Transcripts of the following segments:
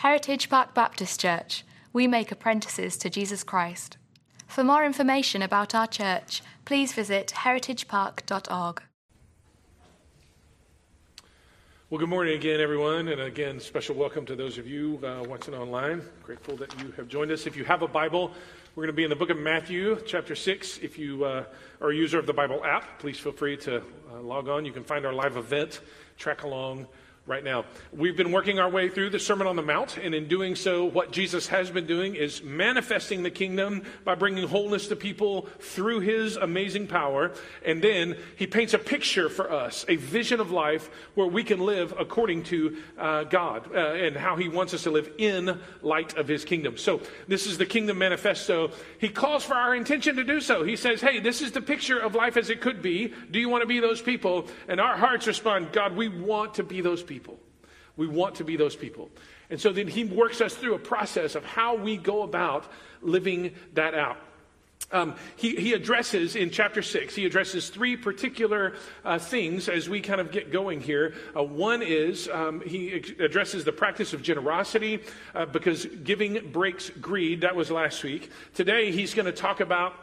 Heritage Park Baptist Church, we make apprentices to Jesus Christ. For more information about our church, please visit heritagepark.org. Well, good morning again, everyone, and again, special welcome to those of you uh, watching online. Grateful that you have joined us. If you have a Bible, we're going to be in the book of Matthew, chapter 6. If you uh, are a user of the Bible app, please feel free to uh, log on. You can find our live event, track along right now. We've been working our way through the Sermon on the Mount, and in doing so, what Jesus has been doing is manifesting the kingdom by bringing wholeness to people through his amazing power. And then he paints a picture for us, a vision of life where we can live according to uh, God uh, and how he wants us to live in light of his kingdom. So, this is the kingdom manifesto. He calls for our intention to do so. He says, Hey, this is the picture of life as it could be. Do you want to be those people? And our hearts respond, God, we want to be those people people. We want to be those people. And so then he works us through a process of how we go about living that out. Um, he, he, addresses in chapter 6, he addresses three particular uh, things as we kind of get going here. Uh, one is um, he addresses the practice of generosity uh, because giving breaks greed. That was last week. Today, he's going to talk about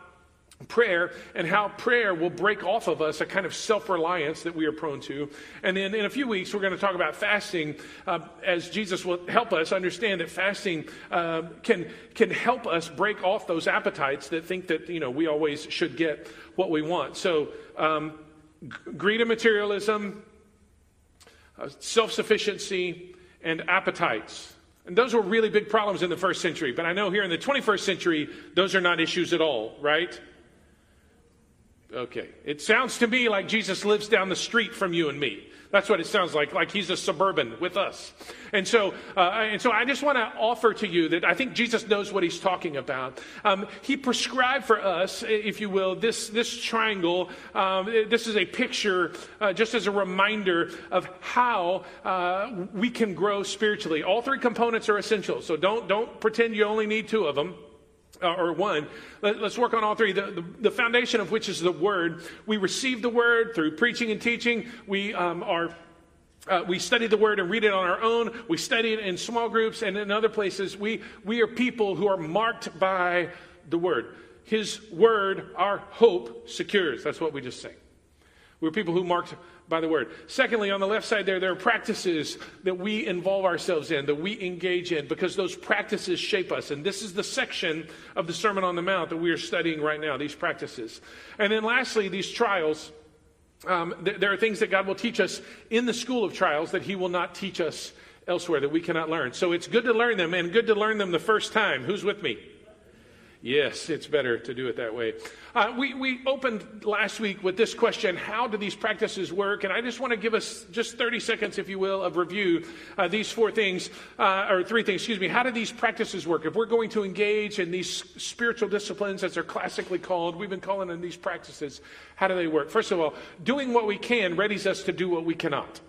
prayer and how prayer will break off of us a kind of self reliance that we are prone to. And then in a few weeks, we're going to talk about fasting uh, as Jesus will help us understand that fasting uh, can, can help us break off those appetites that think that, you know, we always should get what we want. So, um, g- greed and materialism, uh, self sufficiency, and appetites. And those were really big problems in the first century. But I know here in the 21st century, those are not issues at all, right? Okay. It sounds to me like Jesus lives down the street from you and me. That's what it sounds like, like he's a suburban with us. And so, uh, and so I just want to offer to you that I think Jesus knows what he's talking about. Um, he prescribed for us, if you will, this, this triangle. Um, this is a picture, uh, just as a reminder of how uh, we can grow spiritually. All three components are essential. So don't, don't pretend you only need two of them uh, or one. Let, us work on all three. The, the, the, foundation of which is the Word. We receive the Word through preaching and teaching. We um, are. Uh, we study the word and read it on our own. We study it in small groups and in other places. We, we are people who are marked by the word. His word, our hope, secures. That's what we just say. We're people who marked by the word. Secondly, on the left side there, there are practices that we involve ourselves in, that we engage in, because those practices shape us. And this is the section of the Sermon on the Mount that we are studying right now, these practices. And then lastly, these trials. Um, th- there are things that God will teach us in the school of trials that He will not teach us elsewhere, that we cannot learn. So it's good to learn them, and good to learn them the first time. Who's with me? Yes, it's better to do it that way. Uh, we, we opened last week with this question How do these practices work? And I just want to give us just 30 seconds, if you will, of review. Uh, these four things, uh, or three things, excuse me. How do these practices work? If we're going to engage in these spiritual disciplines, as they're classically called, we've been calling them these practices, how do they work? First of all, doing what we can readies us to do what we cannot.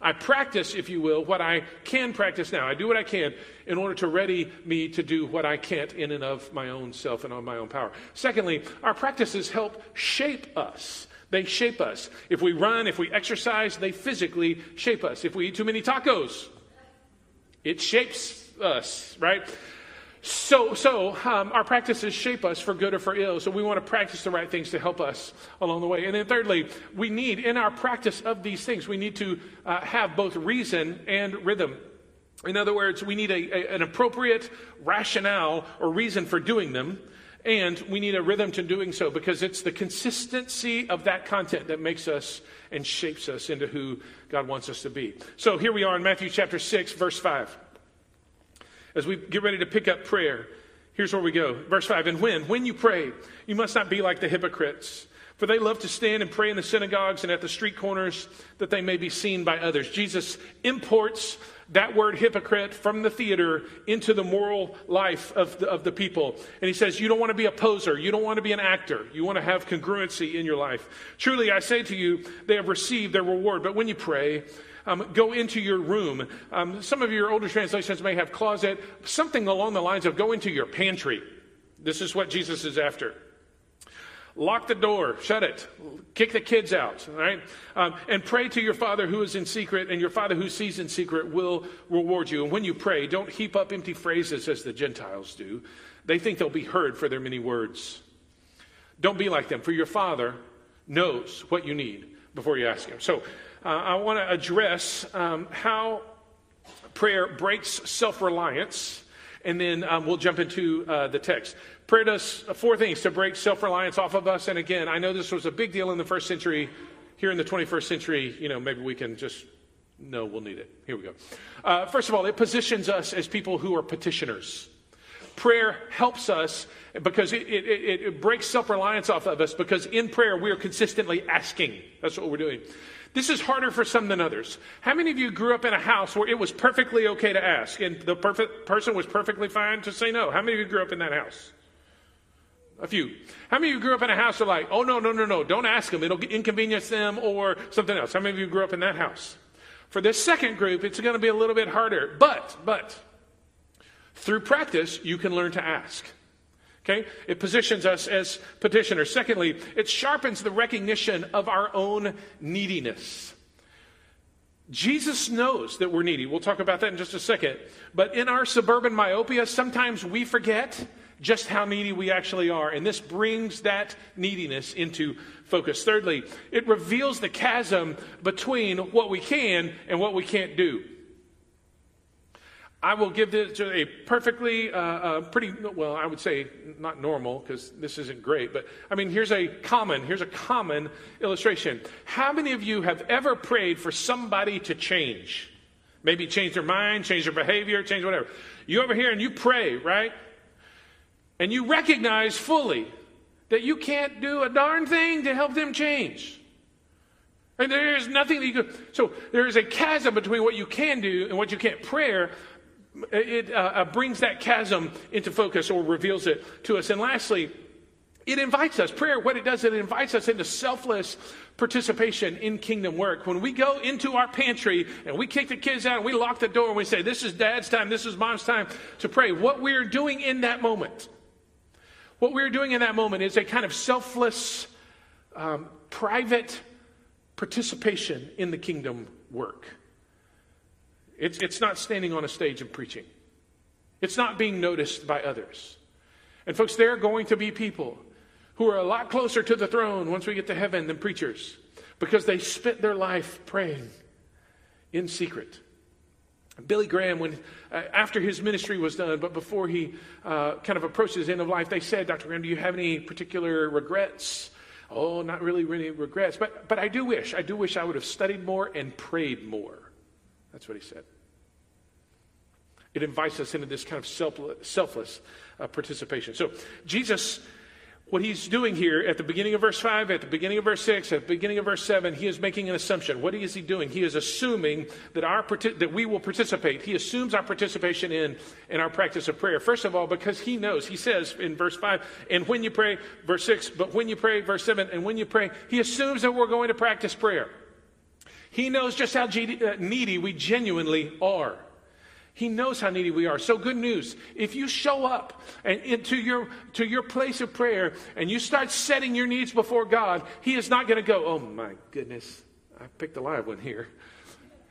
I practice, if you will, what I can practice now. I do what I can in order to ready me to do what I can't in and of my own self and on my own power. Secondly, our practices help shape us. They shape us. If we run, if we exercise, they physically shape us. If we eat too many tacos, it shapes us, right? So, so um, our practices shape us for good or for ill. So we want to practice the right things to help us along the way. And then thirdly, we need, in our practice of these things, we need to uh, have both reason and rhythm. In other words, we need a, a, an appropriate rationale or reason for doing them. And we need a rhythm to doing so because it's the consistency of that content that makes us and shapes us into who God wants us to be. So here we are in Matthew chapter 6, verse 5 as we get ready to pick up prayer, here's where we go. Verse 5 And when? When you pray, you must not be like the hypocrites. For they love to stand and pray in the synagogues and at the street corners that they may be seen by others. Jesus imports that word hypocrite from the theater into the moral life of the, of the people. And he says, You don't want to be a poser. You don't want to be an actor. You want to have congruency in your life. Truly, I say to you, they have received their reward. But when you pray, um, go into your room. Um, some of your older translations may have closet, something along the lines of go into your pantry. This is what Jesus is after. lock the door, shut it, kick the kids out, right? Um, and pray to your Father who is in secret, and your Father who sees in secret will reward you. And when you pray, don't heap up empty phrases as the Gentiles do. They think they'll be heard for their many words. Don't be like them, for your Father knows what you need before you ask Him. So uh, I want to address um, how prayer breaks self reliance, and then um, we'll jump into uh, the text. Prayer does four things to break self reliance off of us. And again, I know this was a big deal in the first century. Here in the 21st century, you know, maybe we can just no, we'll need it. Here we go. Uh, first of all, it positions us as people who are petitioners. Prayer helps us because it, it, it, it breaks self reliance off of us because in prayer we are consistently asking. That's what we're doing. This is harder for some than others. How many of you grew up in a house where it was perfectly okay to ask and the perfect person was perfectly fine to say no? How many of you grew up in that house? A few. How many of you grew up in a house that like, oh, no, no, no, no, don't ask them. It'll inconvenience them or something else. How many of you grew up in that house? For this second group, it's going to be a little bit harder. But, but, through practice, you can learn to ask. Okay? It positions us as petitioners. Secondly, it sharpens the recognition of our own neediness. Jesus knows that we're needy. We'll talk about that in just a second. But in our suburban myopia, sometimes we forget just how needy we actually are. And this brings that neediness into focus. Thirdly, it reveals the chasm between what we can and what we can't do. I will give this to a perfectly, uh, uh, pretty, well, I would say not normal because this isn't great, but I mean, here's a common, here's a common illustration. How many of you have ever prayed for somebody to change? Maybe change their mind, change their behavior, change whatever. You over here and you pray, right? And you recognize fully that you can't do a darn thing to help them change. And there is nothing that you can. So there is a chasm between what you can do and what you can't. Prayer it uh, uh, brings that chasm into focus or reveals it to us. And lastly, it invites us. Prayer, what it does, it invites us into selfless participation in kingdom work. When we go into our pantry and we kick the kids out and we lock the door and we say, This is dad's time, this is mom's time to pray, what we're doing in that moment, what we're doing in that moment is a kind of selfless, um, private participation in the kingdom work. It's, it's not standing on a stage and preaching, it's not being noticed by others. And, folks, there are going to be people who are a lot closer to the throne once we get to heaven than preachers because they spent their life praying in secret. Billy Graham, when uh, after his ministry was done, but before he uh, kind of approached his end of life, they said, "Dr. Graham, do you have any particular regrets?" Oh, not really, really regrets, but but I do wish, I do wish I would have studied more and prayed more. That's what he said. It invites us into this kind of selfless uh, participation. So, Jesus, what he's doing here at the beginning of verse 5, at the beginning of verse 6, at the beginning of verse 7, he is making an assumption. What is he doing? He is assuming that, our, that we will participate. He assumes our participation in, in our practice of prayer. First of all, because he knows. He says in verse 5, and when you pray, verse 6, but when you pray, verse 7, and when you pray, he assumes that we're going to practice prayer. He knows just how uh, needy we genuinely are. He knows how needy we are. So good news. If you show up and into your to your place of prayer and you start setting your needs before God, he is not going to go, "Oh my goodness, I picked a live one here."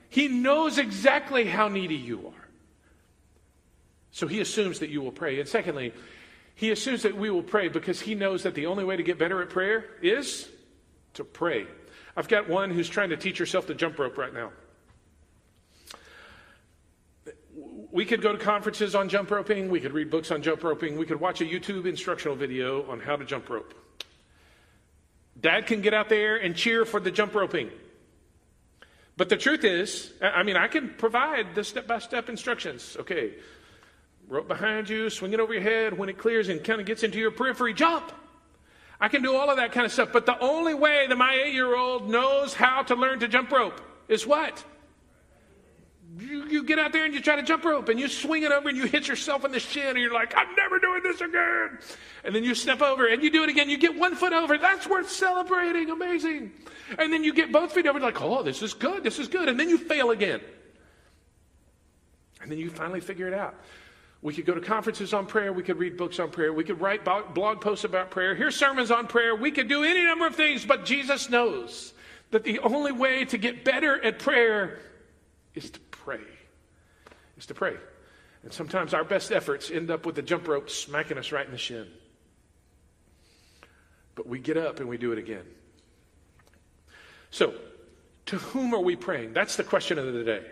He knows exactly how needy you are. So he assumes that you will pray. And secondly, he assumes that we will pray because he knows that the only way to get better at prayer is to pray. I've got one who's trying to teach herself to jump rope right now. We could go to conferences on jump roping. We could read books on jump roping. We could watch a YouTube instructional video on how to jump rope. Dad can get out there and cheer for the jump roping. But the truth is, I mean, I can provide the step by step instructions. Okay, rope behind you, swing it over your head. When it clears and kind of gets into your periphery, jump. I can do all of that kind of stuff. But the only way that my eight year old knows how to learn to jump rope is what? You, you, get out there and you try to jump rope and you swing it over and you hit yourself in the shin and you're like, I'm never doing this again. And then you step over and you do it again. You get one foot over. That's worth celebrating. Amazing. And then you get both feet over, like, oh, this is good. This is good. And then you fail again. And then you finally figure it out. We could go to conferences on prayer. We could read books on prayer. We could write blog posts about prayer. Hear sermons on prayer. We could do any number of things, but Jesus knows that the only way to get better at prayer is to pray. Is to pray. And sometimes our best efforts end up with the jump rope smacking us right in the shin. But we get up and we do it again. So, to whom are we praying? That's the question of the day.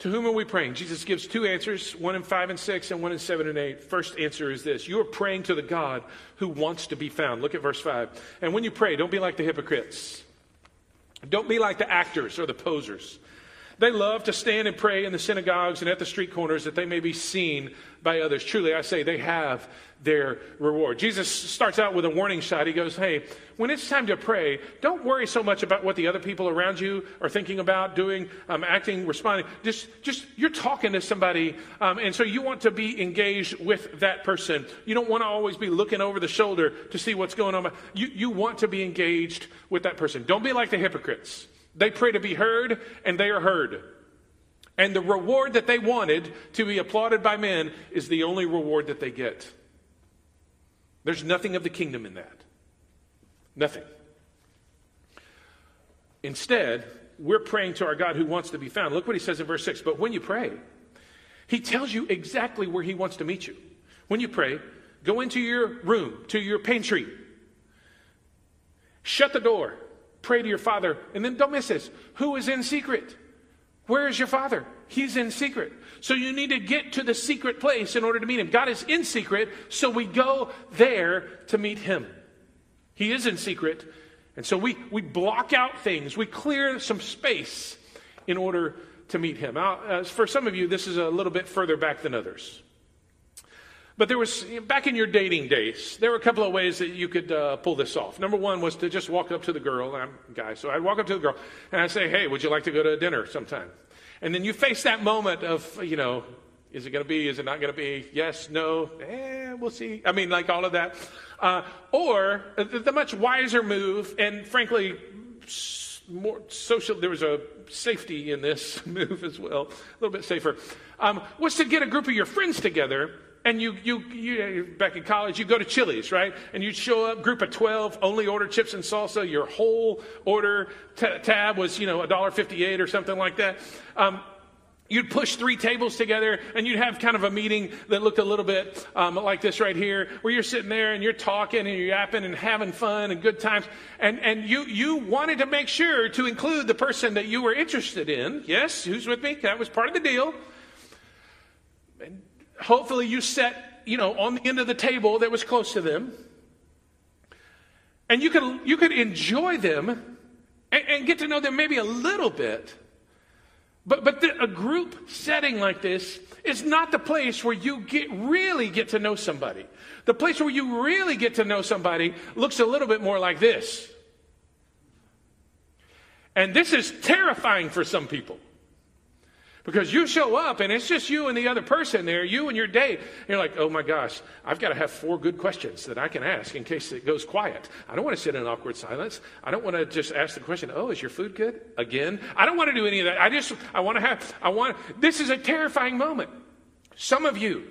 To whom are we praying? Jesus gives two answers, one in five and six, and one in seven and eight. First answer is this You are praying to the God who wants to be found. Look at verse five. And when you pray, don't be like the hypocrites. Don't be like the actors or the posers. They love to stand and pray in the synagogues and at the street corners that they may be seen by others. Truly, I say, they have their reward. Jesus starts out with a warning shot. He goes, Hey, when it's time to pray, don't worry so much about what the other people around you are thinking about, doing, um, acting, responding. Just, just, you're talking to somebody, um, and so you want to be engaged with that person. You don't want to always be looking over the shoulder to see what's going on. You, you want to be engaged with that person. Don't be like the hypocrites. They pray to be heard, and they are heard. And the reward that they wanted to be applauded by men is the only reward that they get. There's nothing of the kingdom in that. Nothing. Instead, we're praying to our God who wants to be found. Look what he says in verse 6. But when you pray, he tells you exactly where he wants to meet you. When you pray, go into your room, to your pantry, shut the door, Pray to your Father. And then don't miss this. Who is in secret? Where is your Father? He's in secret. So you need to get to the secret place in order to meet Him. God is in secret, so we go there to meet Him. He is in secret. And so we, we block out things, we clear some space in order to meet Him. Now, uh, for some of you, this is a little bit further back than others. But there was, back in your dating days, there were a couple of ways that you could uh, pull this off. Number one was to just walk up to the girl, I'm a guy, so I'd walk up to the girl and I'd say, hey, would you like to go to dinner sometime? And then you face that moment of, you know, is it going to be? Is it not going to be? Yes, no, eh, we'll see. I mean, like all of that. Uh, or the, the much wiser move, and frankly, more social, there was a safety in this move as well, a little bit safer, um, was to get a group of your friends together and you, you, you, back in college, you go to Chili's, right? And you'd show up, group of 12, only order chips and salsa. Your whole order t- tab was, you know, $1.58 or something like that. Um, you'd push three tables together and you'd have kind of a meeting that looked a little bit um, like this right here, where you're sitting there and you're talking and you're yapping and having fun and good times. And, and you, you wanted to make sure to include the person that you were interested in. Yes, who's with me? That was part of the deal. And hopefully you sat, you know, on the end of the table that was close to them. And you could, you could enjoy them and, and get to know them maybe a little bit. But, but the, a group setting like this is not the place where you get, really get to know somebody. The place where you really get to know somebody looks a little bit more like this. And this is terrifying for some people. Because you show up and it's just you and the other person there, you and your date. And you're like, oh my gosh, I've got to have four good questions that I can ask in case it goes quiet. I don't want to sit in awkward silence. I don't want to just ask the question, oh, is your food good? Again? I don't want to do any of that. I just, I want to have, I want, this is a terrifying moment. Some of you,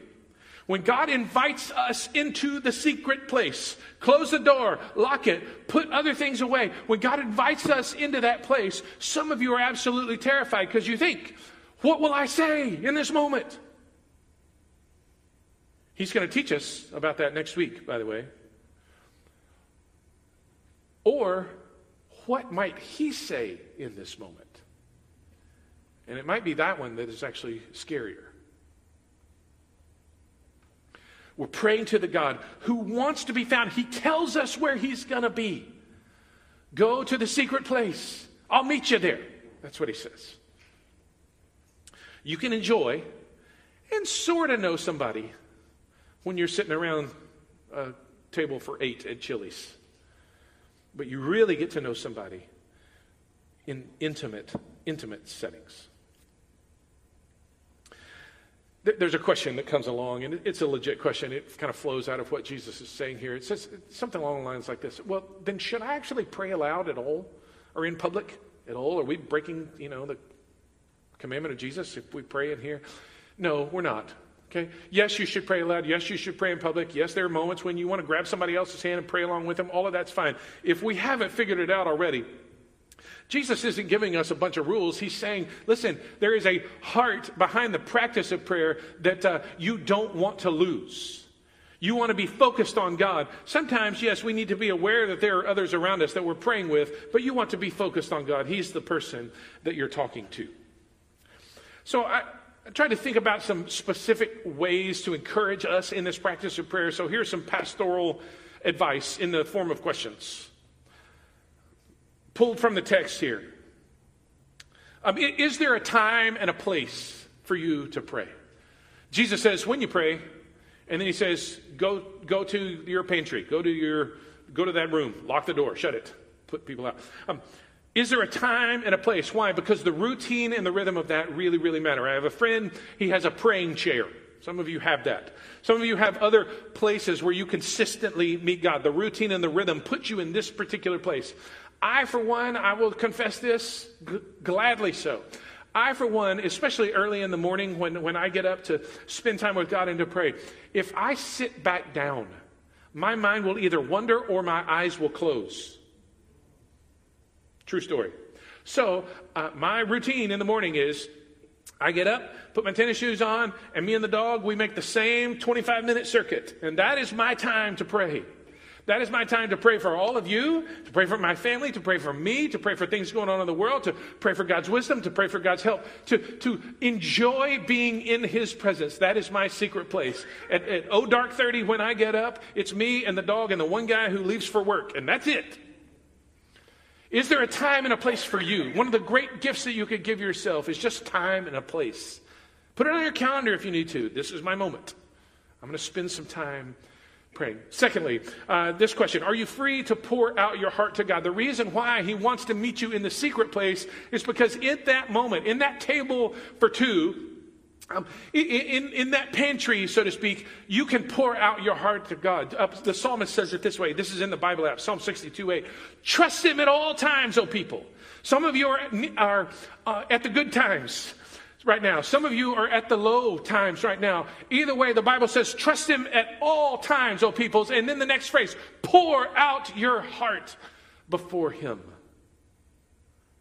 when God invites us into the secret place, close the door, lock it, put other things away. When God invites us into that place, some of you are absolutely terrified because you think, what will I say in this moment? He's going to teach us about that next week, by the way. Or what might he say in this moment? And it might be that one that is actually scarier. We're praying to the God who wants to be found. He tells us where he's going to be. Go to the secret place. I'll meet you there. That's what he says you can enjoy and sort of know somebody when you're sitting around a table for eight at Chili's. But you really get to know somebody in intimate, intimate settings. There's a question that comes along, and it's a legit question. It kind of flows out of what Jesus is saying here. It says something along the lines like this Well, then should I actually pray aloud at all or in public at all? Are we breaking, you know, the commandment of Jesus if we pray in here? No, we're not. Okay? Yes, you should pray aloud. Yes, you should pray in public. Yes, there are moments when you want to grab somebody else's hand and pray along with them. All of that's fine. If we haven't figured it out already, Jesus isn't giving us a bunch of rules. He's saying, listen, there is a heart behind the practice of prayer that uh, you don't want to lose. You want to be focused on God. Sometimes, yes, we need to be aware that there are others around us that we're praying with, but you want to be focused on God. He's the person that you're talking to. So I, I tried to think about some specific ways to encourage us in this practice of prayer. So here's some pastoral advice in the form of questions pulled from the text here. Um, is there a time and a place for you to pray? Jesus says, when you pray, and then he says, go, go to your pantry, go to your, go to that room, lock the door, shut it, put people out. Um, is there a time and a place? Why? Because the routine and the rhythm of that really, really matter. I have a friend, he has a praying chair. Some of you have that. Some of you have other places where you consistently meet God. The routine and the rhythm put you in this particular place. I, for one, I will confess this g- gladly so. I, for one, especially early in the morning when, when I get up to spend time with God and to pray, if I sit back down, my mind will either wander or my eyes will close. True story. So, uh, my routine in the morning is I get up, put my tennis shoes on, and me and the dog, we make the same 25 minute circuit. And that is my time to pray. That is my time to pray for all of you, to pray for my family, to pray for me, to pray for things going on in the world, to pray for God's wisdom, to pray for God's help, to, to enjoy being in His presence. That is my secret place. At, at oh dark 30, when I get up, it's me and the dog and the one guy who leaves for work, and that's it. Is there a time and a place for you? One of the great gifts that you could give yourself is just time and a place. Put it on your calendar if you need to. This is my moment. I'm going to spend some time praying. Secondly, uh, this question Are you free to pour out your heart to God? The reason why He wants to meet you in the secret place is because in that moment, in that table for two, um, in, in, that pantry, so to speak, you can pour out your heart to God. Uh, the psalmist says it this way. This is in the Bible app, Psalm 62 8. Trust Him at all times, O people. Some of you are, are uh, at the good times right now. Some of you are at the low times right now. Either way, the Bible says, trust him at all times, O peoples. And then the next phrase, pour out your heart before him.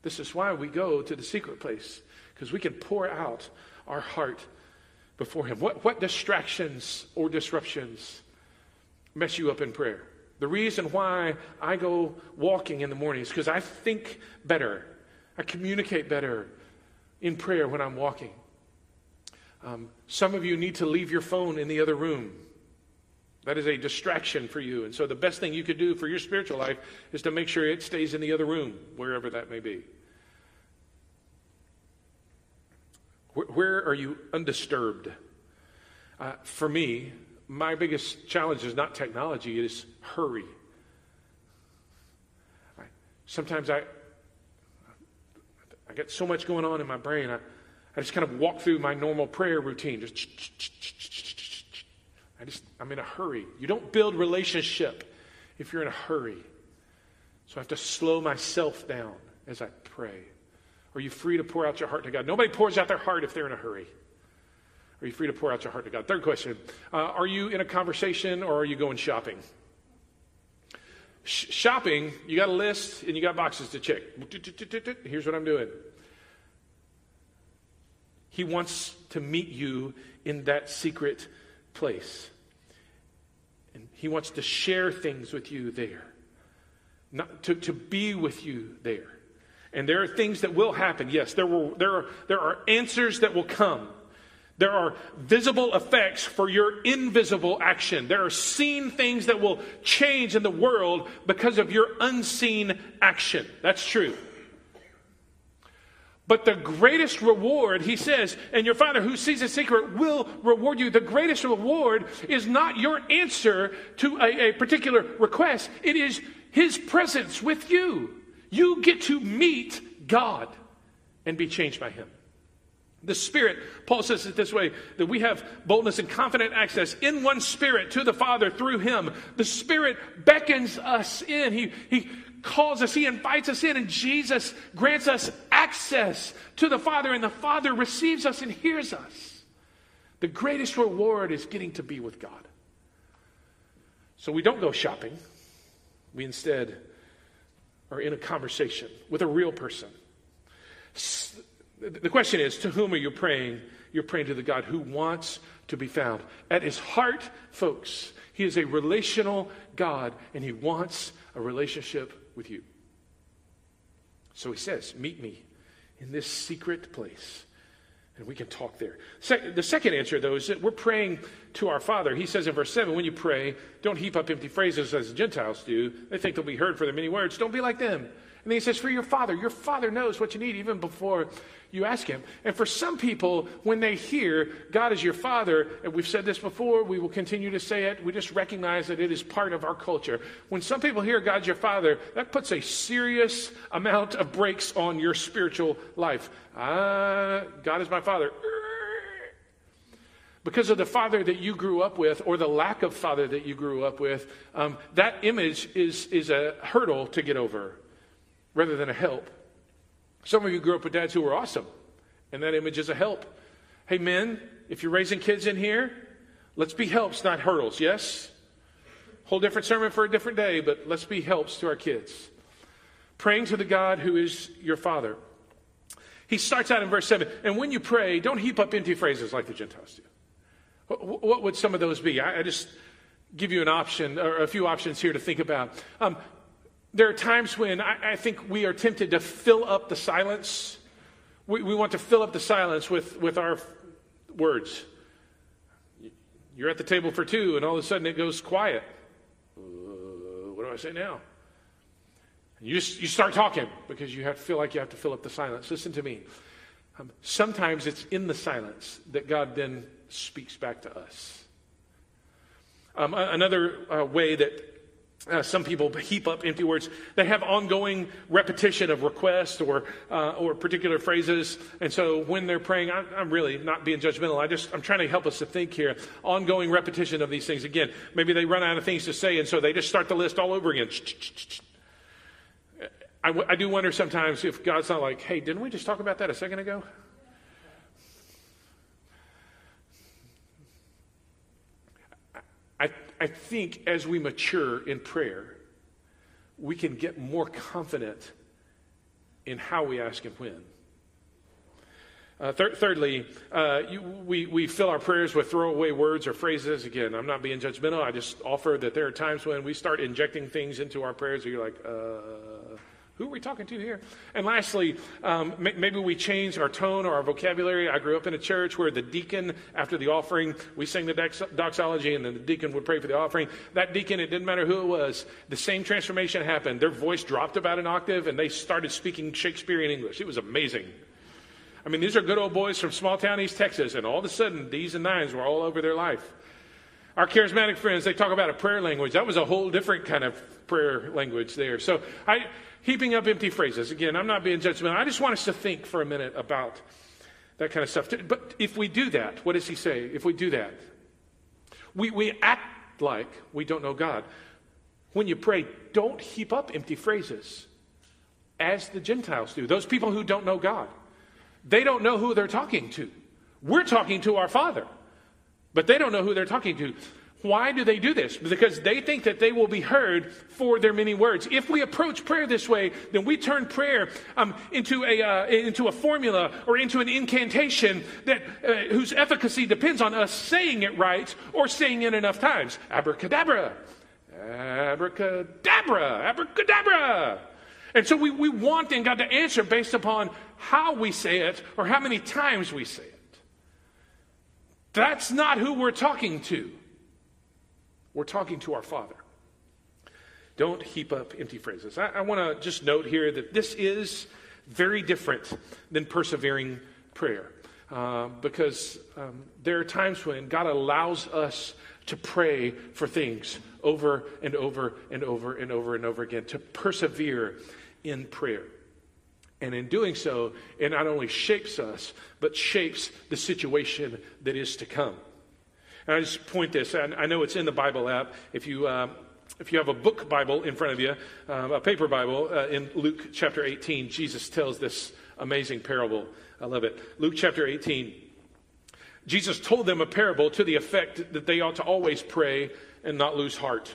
This is why we go to the secret place, because we can pour out our heart before him. What, what distractions or disruptions mess you up in prayer? The reason why I go walking in the morning is because I think better. I communicate better in prayer when I'm walking. Um, some of you need to leave your phone in the other room. That is a distraction for you. And so, the best thing you could do for your spiritual life is to make sure it stays in the other room, wherever that may be. Where, are you undisturbed? Uh, for me, my biggest challenge is not technology, it is hurry. Sometimes I, I get so much going on in my brain. I, I just kind of walk through my normal prayer routine. Just, I just, I'm in a hurry. You don't build relationship if you're in a hurry. So I have to slow myself down as I pray. Are you free to pour out your heart to God? Nobody pours out their heart if they're in a hurry. Are you free to pour out your heart to God? Third question uh, Are you in a conversation or are you going shopping? Sh- shopping, you got a list and you got boxes to check. Here's what I'm doing. He wants to meet you in that secret place. And he wants to share things with you there, not to, to be with you there. And there are things that will happen. Yes, there, will, there, are, there are answers that will come. There are visible effects for your invisible action. There are seen things that will change in the world because of your unseen action. That's true. But the greatest reward, he says, and your Father who sees a secret will reward you. The greatest reward is not your answer to a, a particular request, it is his presence with you. You get to meet God and be changed by him. The Spirit, Paul says it this way that we have boldness and confident access in one Spirit to the Father through Him. The Spirit beckons us in. He, he calls us, He invites us in, and Jesus grants us access to the Father, and the Father receives us and hears us. The greatest reward is getting to be with God. So we don't go shopping. We instead are in a conversation with a real person. The question is to whom are you praying? You're praying to the God who wants to be found. At his heart, folks, he is a relational God and he wants a relationship with you. So he says, Meet me in this secret place and we can talk there. Se- the second answer, though, is that we're praying to our Father. He says in verse 7 when you pray, don't heap up empty phrases as the Gentiles do. They think they'll be heard for their many words. Don't be like them. And he says, for your Father. Your Father knows what you need even before you ask him. And for some people, when they hear God is your father, and we've said this before, we will continue to say it, we just recognize that it is part of our culture. When some people hear God's your father, that puts a serious amount of brakes on your spiritual life. Ah, God is my father. Because of the father that you grew up with, or the lack of father that you grew up with, um, that image is, is a hurdle to get over rather than a help. Some of you grew up with dads who were awesome, and that image is a help. Hey, men, if you're raising kids in here, let's be helps, not hurdles, yes? Whole different sermon for a different day, but let's be helps to our kids. Praying to the God who is your Father. He starts out in verse 7 and when you pray, don't heap up empty phrases like the Gentiles do. What would some of those be? I just give you an option or a few options here to think about. Um, there are times when I, I, think we are tempted to fill up the silence. We, we want to fill up the silence with, with our words. You're at the table for two, and all of a sudden it goes quiet. Uh, what do I say now? You, you start talking because you have, feel like you have to fill up the silence. Listen to me. Um, sometimes it's in the silence that God then speaks back to us. Um, another uh, way that uh, some people heap up empty words. They have ongoing repetition of requests or uh, or particular phrases, and so when they're praying, I, I'm really not being judgmental. I just I'm trying to help us to think here. Ongoing repetition of these things. Again, maybe they run out of things to say, and so they just start the list all over again. I, I do wonder sometimes if God's not like, "Hey, didn't we just talk about that a second ago?" I, think as we mature in prayer, we can get more confident in how we ask and when. Uh, thir- thirdly, uh, you, we, we fill our prayers with throwaway words or phrases. Again, I'm not being judgmental. I just offer that there are times when we start injecting things into our prayers where you're like, uh, who are we talking to here? And lastly, um, maybe we change our tone or our vocabulary. I grew up in a church where the deacon, after the offering, we sang the doxology and then the deacon would pray for the offering. That deacon, it didn't matter who it was, the same transformation happened. Their voice dropped about an octave and they started speaking Shakespearean English. It was amazing. I mean, these are good old boys from small town East Texas, and all of a sudden, D's and nines were all over their life. Our charismatic friends, they talk about a prayer language. That was a whole different kind of prayer language there. So I, heaping up empty phrases. Again, I'm not being judgmental. I just want us to think for a minute about that kind of stuff. But if we do that, what does he say? If we do that, we, we act like we don't know God. When you pray, don't heap up empty phrases as the Gentiles do. Those people who don't know God, they don't know who they're talking to. We're talking to our Father, but they don't know who they're talking to. Why do they do this? Because they think that they will be heard for their many words. If we approach prayer this way, then we turn prayer um, into, a, uh, into a formula or into an incantation that, uh, whose efficacy depends on us saying it right or saying it enough times. Abracadabra, abracadabra, abracadabra. And so we, we want in God to answer based upon how we say it or how many times we say it. That's not who we're talking to. We're talking to our Father. Don't heap up empty phrases. I, I want to just note here that this is very different than persevering prayer. Uh, because um, there are times when God allows us to pray for things over and over and over and over and over again, to persevere in prayer. And in doing so, it not only shapes us, but shapes the situation that is to come. And I just point this, and I know it's in the Bible app. If you, uh, if you have a book Bible in front of you, um, a paper Bible, uh, in Luke chapter 18, Jesus tells this amazing parable. I love it. Luke chapter 18. Jesus told them a parable to the effect that they ought to always pray and not lose heart.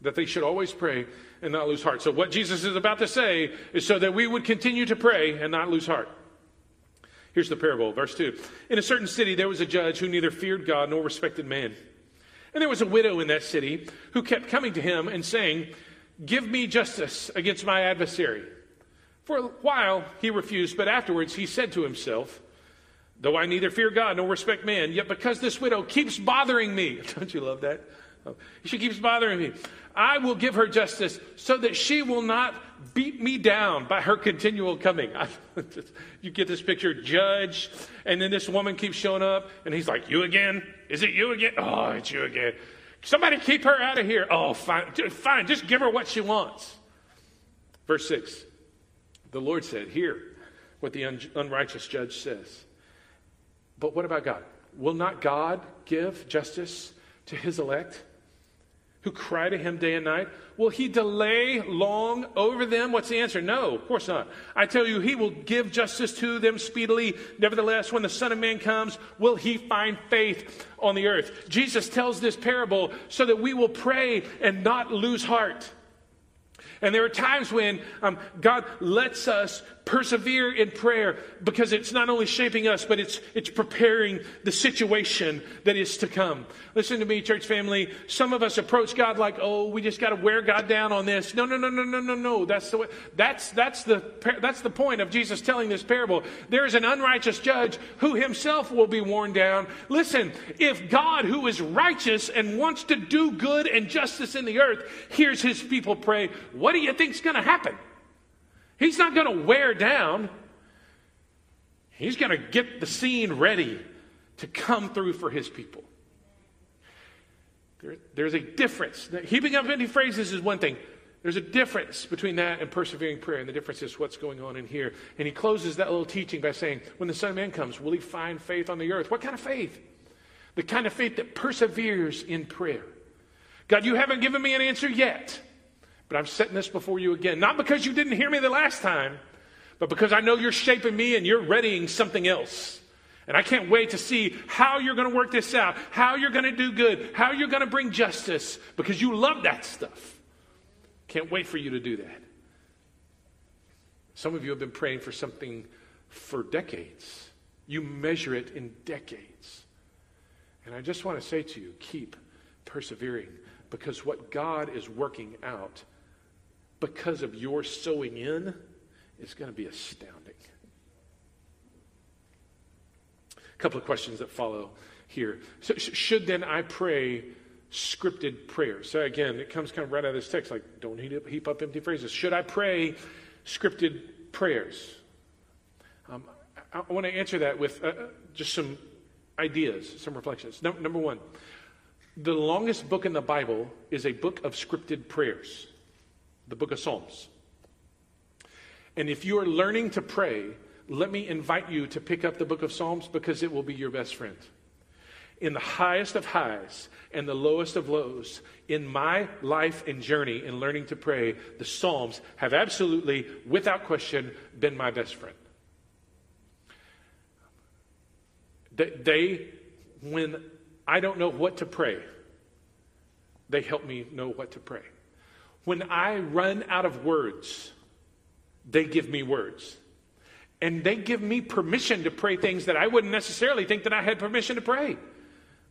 That they should always pray and not lose heart. So, what Jesus is about to say is so that we would continue to pray and not lose heart. Here's the parable, verse 2. In a certain city, there was a judge who neither feared God nor respected man. And there was a widow in that city who kept coming to him and saying, Give me justice against my adversary. For a while he refused, but afterwards he said to himself, Though I neither fear God nor respect man, yet because this widow keeps bothering me, don't you love that? Oh, she keeps bothering me. I will give her justice so that she will not beat me down by her continual coming. you get this picture, judge, and then this woman keeps showing up, and he's like, You again? Is it you again? Oh, it's you again. Somebody keep her out of here. Oh, fine. Fine. Just give her what she wants. Verse 6 The Lord said, Hear what the un- unrighteous judge says. But what about God? Will not God give justice to his elect? Who cry to him day and night? Will he delay long over them? What's the answer? No, of course not. I tell you, he will give justice to them speedily. Nevertheless, when the Son of Man comes, will he find faith on the earth? Jesus tells this parable so that we will pray and not lose heart. And there are times when um, God lets us persevere in prayer because it's not only shaping us, but it's, it's preparing the situation that is to come. Listen to me, church family. Some of us approach God like, oh, we just got to wear God down on this. No, no, no, no, no, no, no. That's the way, that's, that's the, that's the point of Jesus telling this parable. There is an unrighteous judge who himself will be worn down. Listen, if God, who is righteous and wants to do good and justice in the earth, hears his people pray, what do you think is going to happen? He's not going to wear down. He's going to get the scene ready to come through for his people. There, there's a difference. Heaping up empty phrases is one thing. There's a difference between that and persevering prayer, and the difference is what's going on in here. And he closes that little teaching by saying, When the Son of Man comes, will he find faith on the earth? What kind of faith? The kind of faith that perseveres in prayer. God, you haven't given me an answer yet. But I'm setting this before you again, not because you didn't hear me the last time, but because I know you're shaping me and you're readying something else. And I can't wait to see how you're going to work this out, how you're going to do good, how you're going to bring justice, because you love that stuff. Can't wait for you to do that. Some of you have been praying for something for decades. You measure it in decades. And I just want to say to you keep persevering because what God is working out because of your sowing in is going to be astounding. A couple of questions that follow here. So, should then I pray scripted prayers? So, again, it comes kind of right out of this text like, don't heap up empty phrases. Should I pray scripted prayers? Um, I, I want to answer that with uh, just some ideas, some reflections. No, number one, the longest book in the Bible is a book of scripted prayers the book of Psalms. And if you are learning to pray, let me invite you to pick up the book of Psalms because it will be your best friend. In the highest of highs and the lowest of lows, in my life and journey in learning to pray, the Psalms have absolutely, without question, been my best friend. They, when I don't know what to pray, they help me know what to pray. When I run out of words, they give me words. And they give me permission to pray things that I wouldn't necessarily think that I had permission to pray.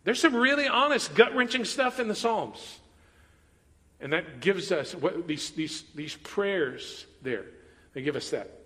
There's some really honest, gut wrenching stuff in the Psalms. And that gives us what, these, these, these prayers there. They give us that.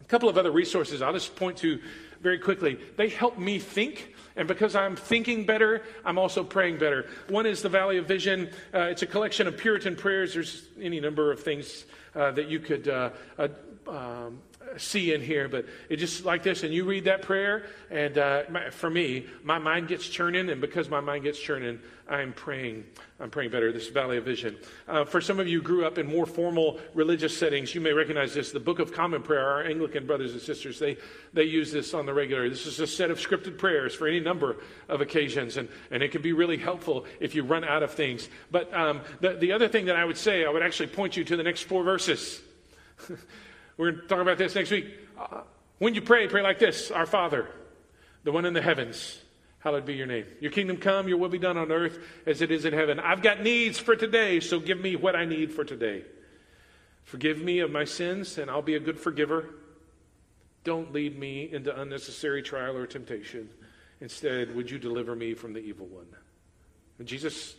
A couple of other resources I'll just point to very quickly. They help me think and because I'm thinking better, I'm also praying better. One is the Valley of Vision. Uh, it's a collection of Puritan prayers. There's any number of things uh, that you could uh, uh um, see in here, but it just like this. And you read that prayer, and uh, my, for me, my mind gets churning, and because my mind gets churning, I'm praying. I'm praying better. This Valley of Vision. Uh, for some of you grew up in more formal religious settings, you may recognize this. The Book of Common Prayer. Our Anglican brothers and sisters they they use this on the regular. This is a set of scripted prayers for any number of occasions, and and it can be really helpful if you run out of things. But um, the the other thing that I would say, I would actually point you to the next four verses. We're going to talk about this next week. Uh, when you pray, pray like this Our Father, the one in the heavens, Hallowed be your name. Your kingdom come, your will be done on earth as it is in heaven. I've got needs for today, so give me what I need for today. Forgive me of my sins, and I'll be a good forgiver. Don't lead me into unnecessary trial or temptation. Instead, would you deliver me from the evil one? And Jesus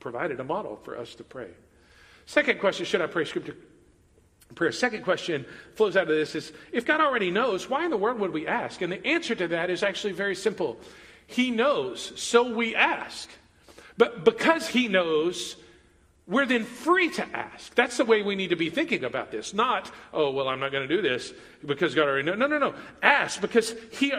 provided a model for us to pray. Second question Should I pray scripture prayer? Second question flows out of this is if God already knows, why in the world would we ask? And the answer to that is actually very simple. He knows, so we ask. But because He knows, we're then free to ask. That's the way we need to be thinking about this. Not, oh, well, I'm not going to do this because God already knows. No, no, no. Ask because he,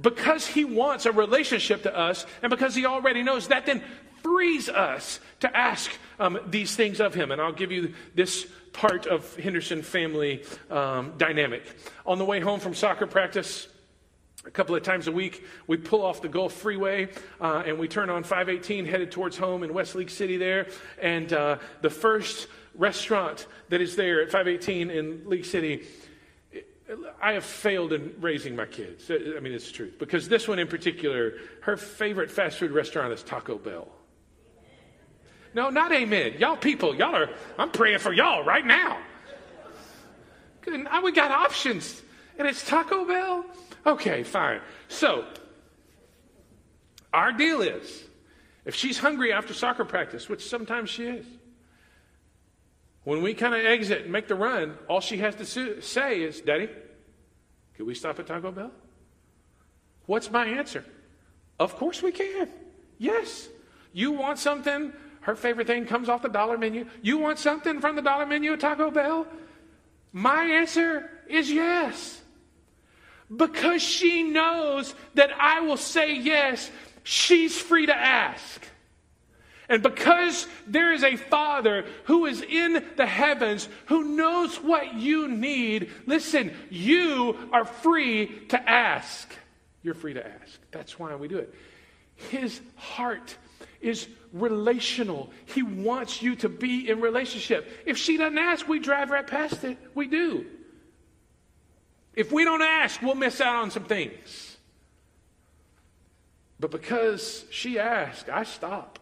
because he wants a relationship to us and because he already knows that then frees us to ask um, these things of him. And I'll give you this part of Henderson family um, dynamic. On the way home from soccer practice, a couple of times a week, we pull off the Gulf Freeway uh, and we turn on 518 headed towards home in West League City there. And uh, the first restaurant that is there at 518 in League City, I have failed in raising my kids. I mean, it's the truth. Because this one in particular, her favorite fast food restaurant is Taco Bell. No, not amen. Y'all people, y'all are, I'm praying for y'all right now. We got options. And it's Taco Bell? Okay, fine. So, our deal is if she's hungry after soccer practice, which sometimes she is, when we kind of exit and make the run, all she has to say is, Daddy, can we stop at Taco Bell? What's my answer? Of course we can. Yes. You want something? Her favorite thing comes off the dollar menu. You want something from the dollar menu at Taco Bell? My answer is yes because she knows that I will say yes, she's free to ask. And because there is a Father who is in the heavens who knows what you need, listen, you are free to ask. You're free to ask. That's why we do it. His heart is relational. He wants you to be in relationship. If she doesn't ask, we drive right past it. We do. If we don't ask, we'll miss out on some things. But because she asked, I stop.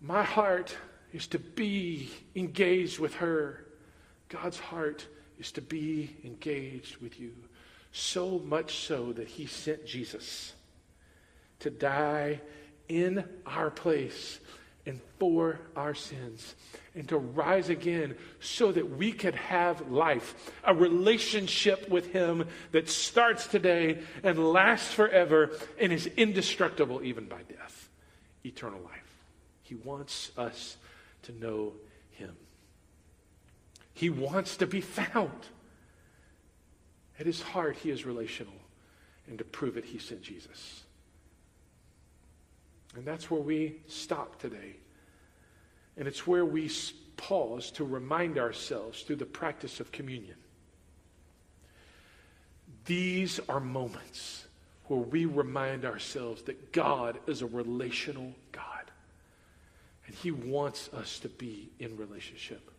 My heart is to be engaged with her. God's heart is to be engaged with you. So much so that he sent Jesus to die in our place and for our sins and to rise again so that we could have life, a relationship with Him that starts today and lasts forever and is indestructible even by death. Eternal life. He wants us to know Him. He wants to be found. At His heart, He is relational. And to prove it, He sent Jesus. And that's where we stop today. And it's where we pause to remind ourselves through the practice of communion. These are moments where we remind ourselves that God is a relational God. And He wants us to be in relationship.